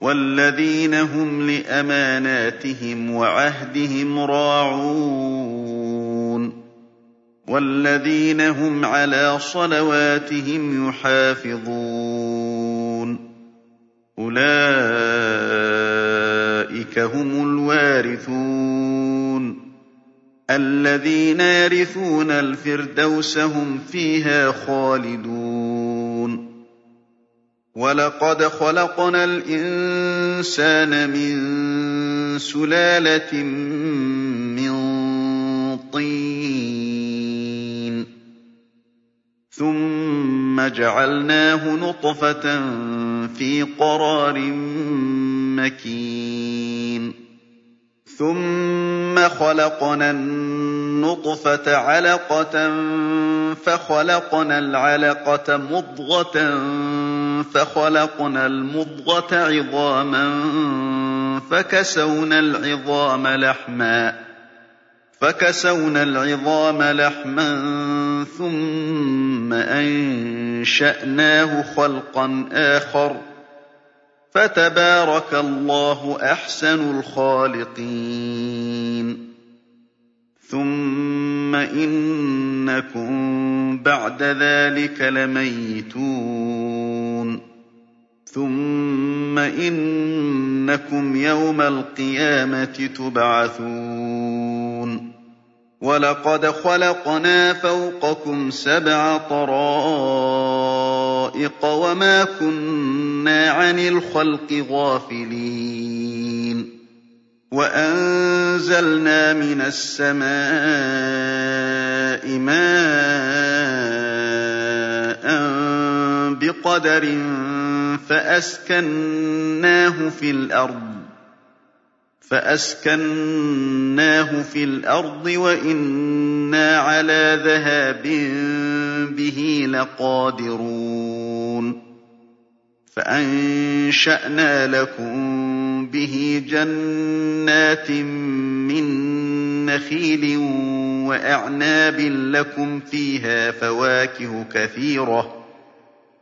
وَالَّذِينَ هُمْ لِأَمَانَاتِهِمْ وَعَهْدِهِمْ رَاعُونَ وَالَّذِينَ هُمْ عَلَىٰ صَلَوَاتِهِمْ يُحَافِظُونَ أُولَٰئِكَ هُمُ الْوَارِثُونَ الَّذِينَ يَرِثُونَ الْفِرْدَوْسَ هُمْ فِيهَا خَالِدُونَ وَلَقَدْ خَلَقْنَا الْإِنسَانَ مِن سُلَالَةٍ مِّن طِينٍ ثُمَّ جَعَلْنَاهُ نُطْفَةً فِي قَرَارٍ مَّكِينٍ ثُمَّ خَلَقْنَا النُّطْفَةَ عَلَقَةً فَخَلَقْنَا الْعَلَقَةَ مُضْغَةً فَخَلَقْنَا الْمُضْغَةَ عِظَامًا فَكَسَوْنَا الْعِظَامَ لَحْمًا ثُمَّ أَنشَأْنَاهُ خَلْقًا آخَرَ ۚ فَتَبَارَكَ اللَّهُ أَحْسَنُ الْخَالِقِينَ ثُمَّ إِنَّكُم بَعْدَ ذَٰلِكَ لَمَيِّتُونَ ثُمَّ إِنَّكُمْ يَوْمَ الْقِيَامَةِ تُبْعَثُونَ وَلَقَدْ خَلَقْنَا فَوْقَكُمْ سَبْعَ طَرَائِقَ وَمَا كُنَّا عَنِ الْخَلْقِ غَافِلِينَ وَأَنزَلْنَا مِنَ السَّمَاءِ مَاءً بِقَدَرٍ فَأَسْكَنَّاهُ فِي الْأَرْضِ وَإِنَّا عَلَىٰ ذَهَابٍ بِهِ لَقَادِرُونَ. فَأَنشَأْنَا لَكُم بِهِ جَنَّاتٍ مِّن نَّخِيلٍ وَأَعْنَابٍ لَّكُمْ فِيهَا فَوَاكِهُ كَثِيرَةٌ.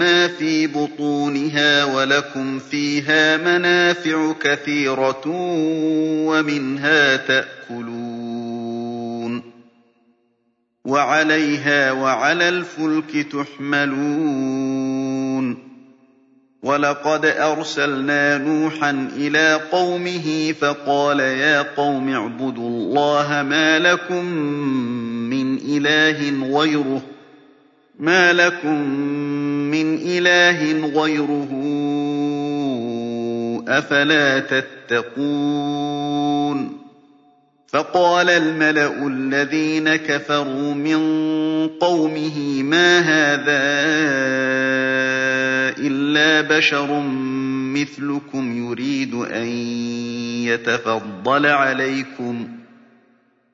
مِّمَّا فِي بُطُونِهَا وَلَكُمْ فِيهَا مَنَافِعُ كَثِيرَةٌ وَمِنْهَا تَأْكُلُونَ وَعَلَيْهَا وَعَلَى الْفُلْكِ تُحْمَلُونَ وَلَقَدْ أَرْسَلْنَا نُوحًا إِلَىٰ قَوْمِهِ فَقَالَ يَا قَوْمِ اعْبُدُوا اللَّهَ مَا لَكُم مِّنْ إِلَٰهٍ غَيْرُهُ ۖ أَفَلَا تَتَّقُونَ فَقَالَ الْمَلَأُ الَّذِينَ كَفَرُوا مِن قَوْمِهِ مَا هَٰذَا إِلَّا بَشَرٌ مِّثْلُكُمْ يُرِيدُ أَن يَتَفَضَّلَ عَلَيْكُمْ ۖ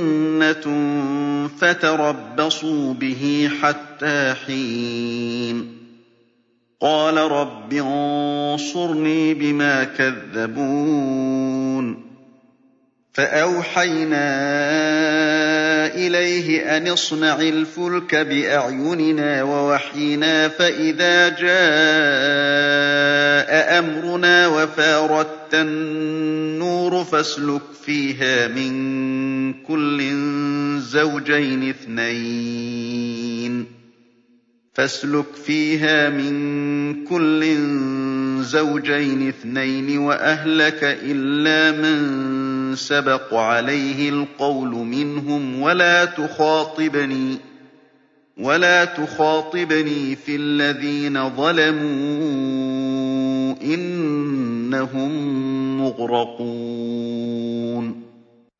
جنة فتربصوا به حتى حين قال رب انصرني بما كذبون فأوحينا إليه أن اصنع الفلك بأعيننا ووحينا فإذا جاء أمرنا وفاردت النور فاسلك فيها من كل زوجين اثنين. فاسلك فيها من كل زوجين اثنين وأهلك إلا من سبق عليه القول منهم ولا تخاطبني ولا تخاطبني في الذين ظلموا إنهم مغرقون.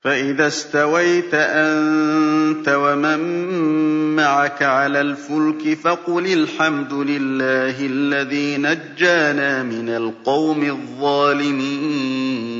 فإذا استويت أنت ومن معك على الفلك فقل الحمد لله الذي نجانا من القوم الظالمين.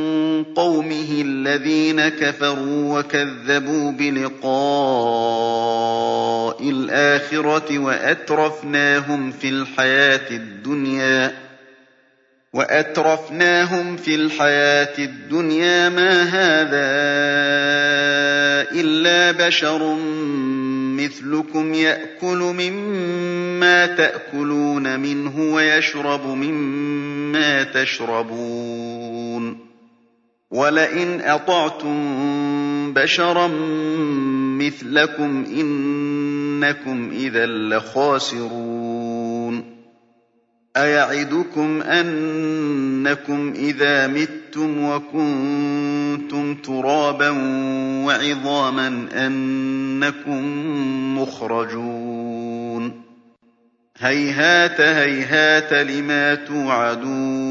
قومه الذين كفروا وكذبوا بلقاء الآخرة وأترفناهم في الحياة الدنيا وأترفناهم في الحياة الدنيا ما هذا إلا بشر مثلكم يأكل مما تأكلون منه ويشرب مما تشربون ولئن أطعتم بشرا مثلكم إنكم إذا لخاسرون. أيعدكم أنكم إذا متم وكنتم ترابا وعظاما أنكم مخرجون. هيهات هيهات لما توعدون.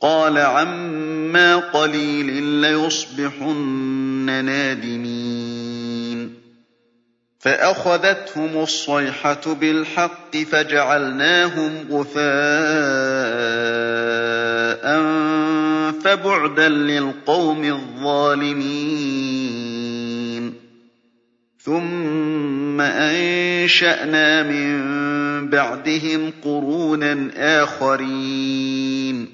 قال عما قليل ليصبحن نادمين. فأخذتهم الصيحة بالحق فجعلناهم غثاء فبعدا للقوم الظالمين. ثم أنشأنا من بعدهم قرونا آخرين.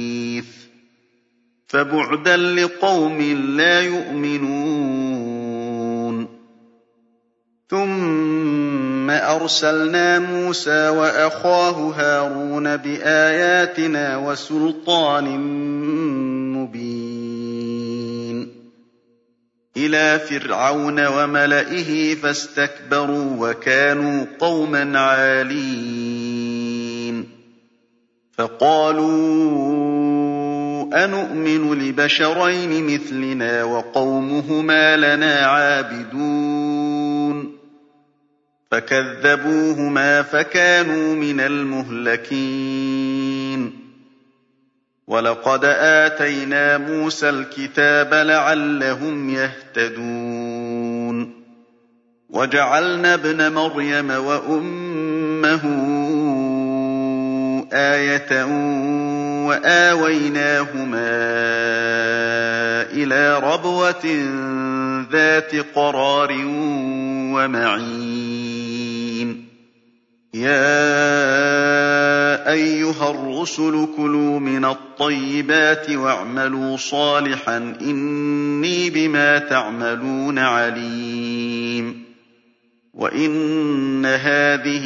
فبعدا لقوم لا يؤمنون. ثم أرسلنا موسى وأخاه هارون بآياتنا وسلطان مبين. إِلَىٰ فِرْعَوْنَ وَمَلَئِهِ فَاسْتَكْبَرُوا وَكَانُوا قَوْمًا عَالِينَ. فَقَالُوا أَنُؤْمِنُ لِبَشَرَيْنِ مِثْلِنَا وَقَوْمُهُمَا لَنَا عَابِدُونَ. فَكَذَّبُوهُمَا فَكَانُوا مِنَ الْمُهْلَكِينَ. وَلَقَدْ آتَيْنَا مُوسَى الْكِتَابَ لَعَلَّهُمْ يَهْتَدُونَ. وَجَعَلْنَا ابْنَ مَرْيَمَ وَأُمَّهُ آيَةً وَآوَيْنَاهُمَا إِلَىٰ رَبْوَةٍ ذَاتِ قَرَارٍ وَمَعِينٍ. يَا أَيُّهَا الرُّسُلُ كُلُوا مِنَ الطَّيِّبَاتِ وَاعْمَلُوا صَالِحًا إِنِّي بِمَا تَعْمَلُونَ عَلِيمٌ. وَإِنَّ هَٰذِهِ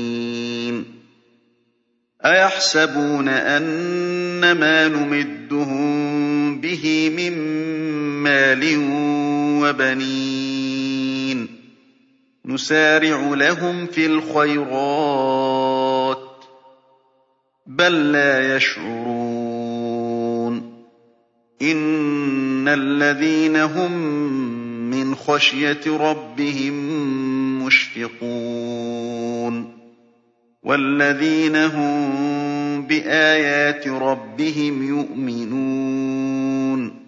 أَيَحْسَبُونَ أَنَّمَا نُمِدُّهُم بِهِ مِن مَّالٍ وَبَنِينَ نُسَارِعُ لَهُمْ فِي الْخَيْرَاتِ ۚ بَل لَّا يَشْعُرُونَ إِنَّ الَّذِينَ هُم مِّنْ خَشْيَةِ رَبِّهِم مُّشْفِقُونَ وَالَّذِينَ هُم بِآيَاتِ رَبِّهِمْ يُؤْمِنُونَ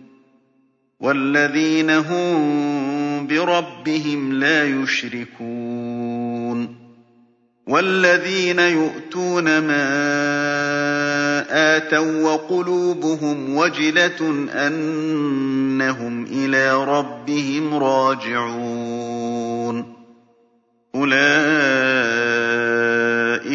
وَالَّذِينَ هُم بِرَبِّهِمْ لَا يُشْرِكُونَ وَالَّذِينَ يُؤْتُونَ مَا آتَوا وَّقُلُوبُهُمْ وَجِلَةٌ أَنَّهُمْ إِلَىٰ رَبِّهِمْ رَاجِعُونَ أُولَٰئِكَ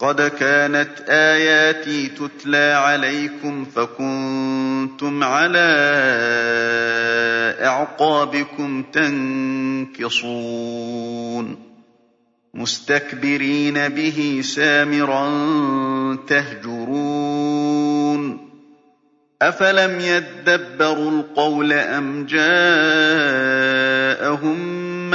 قَدْ كَانَتْ آيَاتِي تُتْلَىٰ عَلَيْكُمْ فَكُنتُمْ عَلَىٰ أَعْقَابِكُمْ تَنكِصُونَ مُسْتَكْبِرِينَ بِهِ سَامِرًا تَهْجُرُونَ أَفَلَمْ يَدَّبَّرُوا الْقَوْلَ أَمْ جَاءَهُم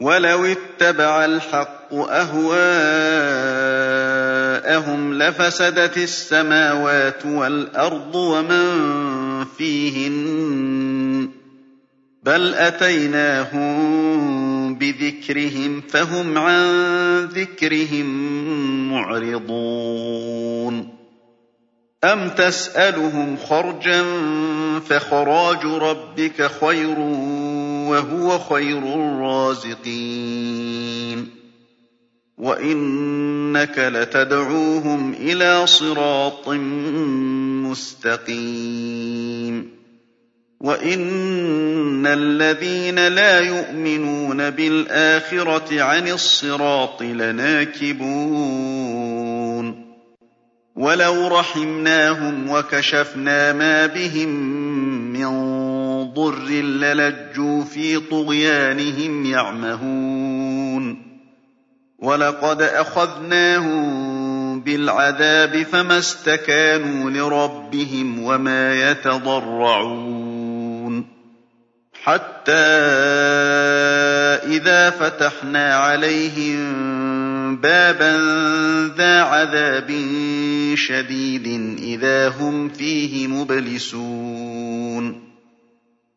وَلَوِ اتَّبَعَ الْحَقُّ أَهْوَاءَهُمْ لَفَسَدَتِ السَّمَاوَاتُ وَالْأَرْضُ وَمَن فِيهِنَّ ۚ بَلْ أَتَيْنَاهُم بِذِكْرِهِمْ فَهُمْ عَن ذِكْرِهِم مُّعْرِضُونَ أَمْ تَسْأَلُهُمْ خَرْجًا فَخَرَاجُ رَبِّكَ خَيْرٌ وَهُوَ خَيْرُ الرَّازِقِينَ. وَإِنَّكَ لَتَدْعُوهُمْ إِلَىٰ صِرَاطٍ مُّسْتَقِيمٍ. وَإِنَّ الَّذِينَ لَا يُؤْمِنُونَ بِالْآخِرَةِ عَنِ الصِّرَاطِ لَنَاكِبُونَ. وَلَوْ رَحِمْنَاهُمْ وَكَشَفْنَا مَا بِهِم ضُرٍّ لَّلَجُّوا فِي طُغْيَانِهِمْ يَعْمَهُونَ. وَلَقَدْ أَخَذْنَاهُم بِالْعَذَابِ فَمَا اسْتَكَانُوا لِرَبِّهِمْ وَمَا يَتَضَرَّعُونَ. حَتَّىٰ إِذَا فَتَحْنَا عَلَيْهِم بَابًا ذَا عَذَابٍ شَدِيدٍ إِذَا هُمْ فِيهِ مُبْلِسُونَ.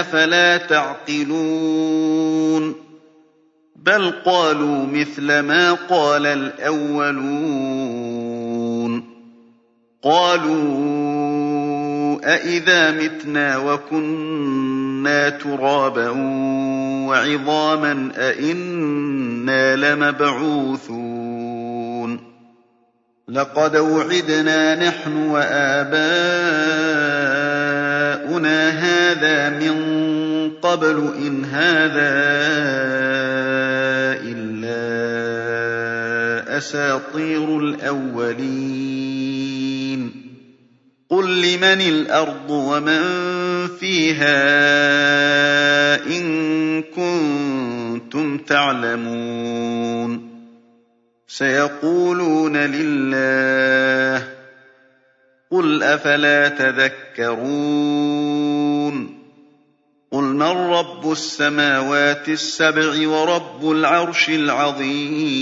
أَفَلَا تَعْقِلُونَ بَلْ قَالُوا مِثْلَ مَا قَالَ الْأَوَّلُونَ قَالُوا أَإِذَا مِتْنَا وَكُنَّا تُرَابًا وَعِظَامًا أَإِنَّا لَمَبْعُوثُونَ لَقَدْ وُعِدْنَا نَحْنُ وَآبَاؤُنَا هَٰذَا مِن قَبْلُ إِنْ هَٰذَا أَسَاطِيرُ الْأَوَّلِينَ قُل لِّمَنِ الْأَرْضُ وَمَن فِيهَا إِن كُنتُمْ تَعْلَمُونَ سَيَقُولُونَ لِلَّهِ ۚ قُلْ أَفَلَا تَذَكَّرُونَ قُلْ مَن رَّبُّ السَّمَاوَاتِ السَّبْعِ وَرَبُّ الْعَرْشِ الْعَظِيمِ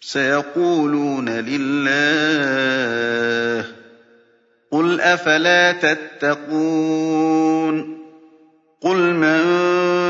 سَيَقُولُونَ لِلَّهِ ۚ قُلْ أَفَلَا تَتَّقُونَ قُلْ مَن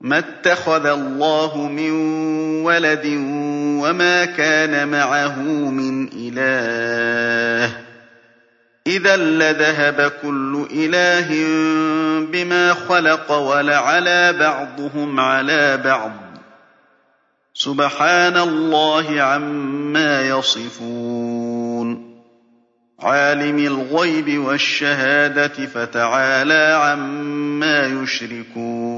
مَا اتَّخَذَ اللَّهُ مِن وَلَدٍ وَمَا كَانَ مَعَهُ مِنْ إِلَٰهٍ. إِذًا لَّذَهَبَ كُلُّ إِلَٰهٍ بِمَا خَلَقَ وَلَعَلَا بَعْضُهُمْ عَلَىٰ بَعْضٍ ۚ. سُبْحَانَ اللَّهِ عَمَّا يَصِفُونَ. عَالِمِ الْغَيْبِ وَالشَّهَادَةِ فَتَعَالَىٰ عَمَّا يُشْرِكُونَ.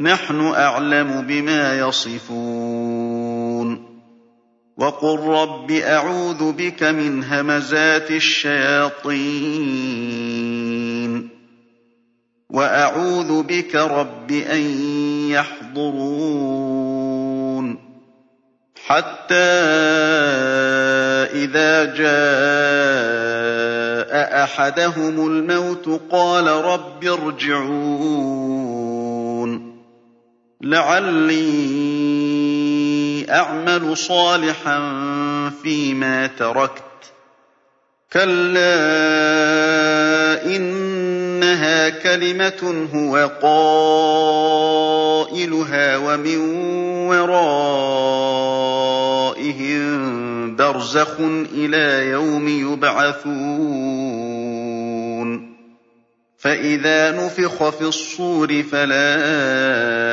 نَحْنُ أَعْلَمُ بِمَا يَصِفُونَ. وَقُل رَّبِّ أَعُوذُ بِكَ مِنْ هَمَزَاتِ الشَّيَاطِينِ. وَأَعُوذُ بِكَ رَبِّ أَن يَحْضُرُونِ. حَتَّىٰ إِذَا جَاءَ أَحَدَهُمُ الْمَوْتُ قَالَ رَبِّ ارْجِعُونِ. لَعَلِّي أَعْمَلُ صَالِحًا فِيمَا تَرَكْتُ ۚ. كَلَّا إِنَّهَا كَلِمَةٌ هُوَ قَائِلُهَا وَمِن وَرَائِهِم بَرْزَخٌ إِلَىٰ يَوْمِ يُبْعَثُونَ. فَإِذَا نُفِخَ فِي الصُّورِ فَلَا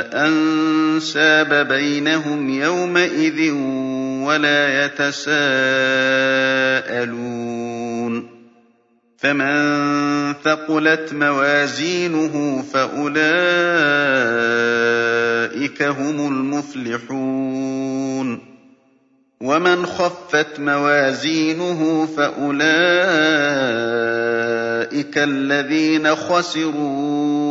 أَنسَابَ بَيْنَهُمْ يَوْمَئِذٍ وَلَا يَتَسَاءَلُونَ فَمَن ثَقُلَتْ مَوَازِينُهُ فَأُولَٰئِكَ هُمُ الْمُفْلِحُونَ وَمَنْ خَفَّتْ مَوَازِينُهُ فَأُولَٰئِكَ الَّذِينَ خَسِرُوا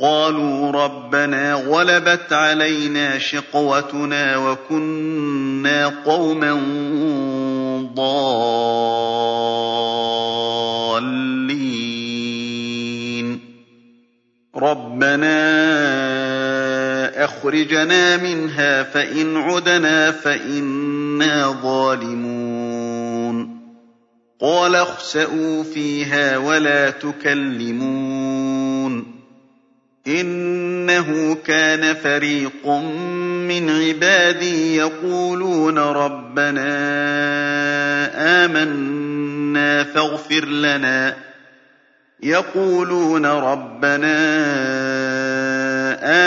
قَالُوا رَبَّنَا غَلَبَتْ عَلَيْنَا شِقْوَتُنَا وَكُنَّا قَوْمًا ضَالِّينَ. رَبَّنَا أَخْرِجْنَا مِنْهَا فَإِنْ عُدْنَا فَإِنَّا ظَالِمُونَ. قَالَ اخْسَئُوا فِيهَا وَلَا تُكَلِّمُونِ. إِنَّهُ كَانَ فَرِيقٌ مِّنْ عِبَادِي يَقُولُونَ رَبَّنَا آمَنَّا فَاغْفِرْ لَنَا. يَقُولُونَ رَبَّنَا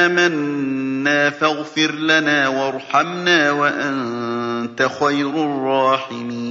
آمَنَّا فَاغْفِرْ لَنَا وَارْحَمْنَا وَأَنتَ خَيْرُ الرَّاحِمِينَ.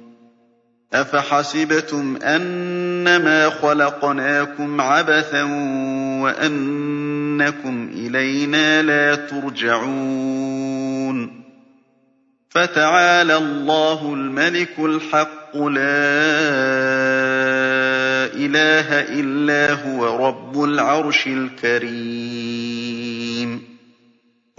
أَفَحَسِبْتُمْ أَنَّمَا خَلَقْنَاكُمْ عَبَثًا وَأَنَّكُمْ إِلَيْنَا لَا تُرْجَعُونَ فَتَعَالَى اللَّهُ الْمَلِكُ الْحَقُّ لَا إِلَٰهَ إِلَّا هُوَ رَبُّ الْعَرْشِ الْكَرِيمِ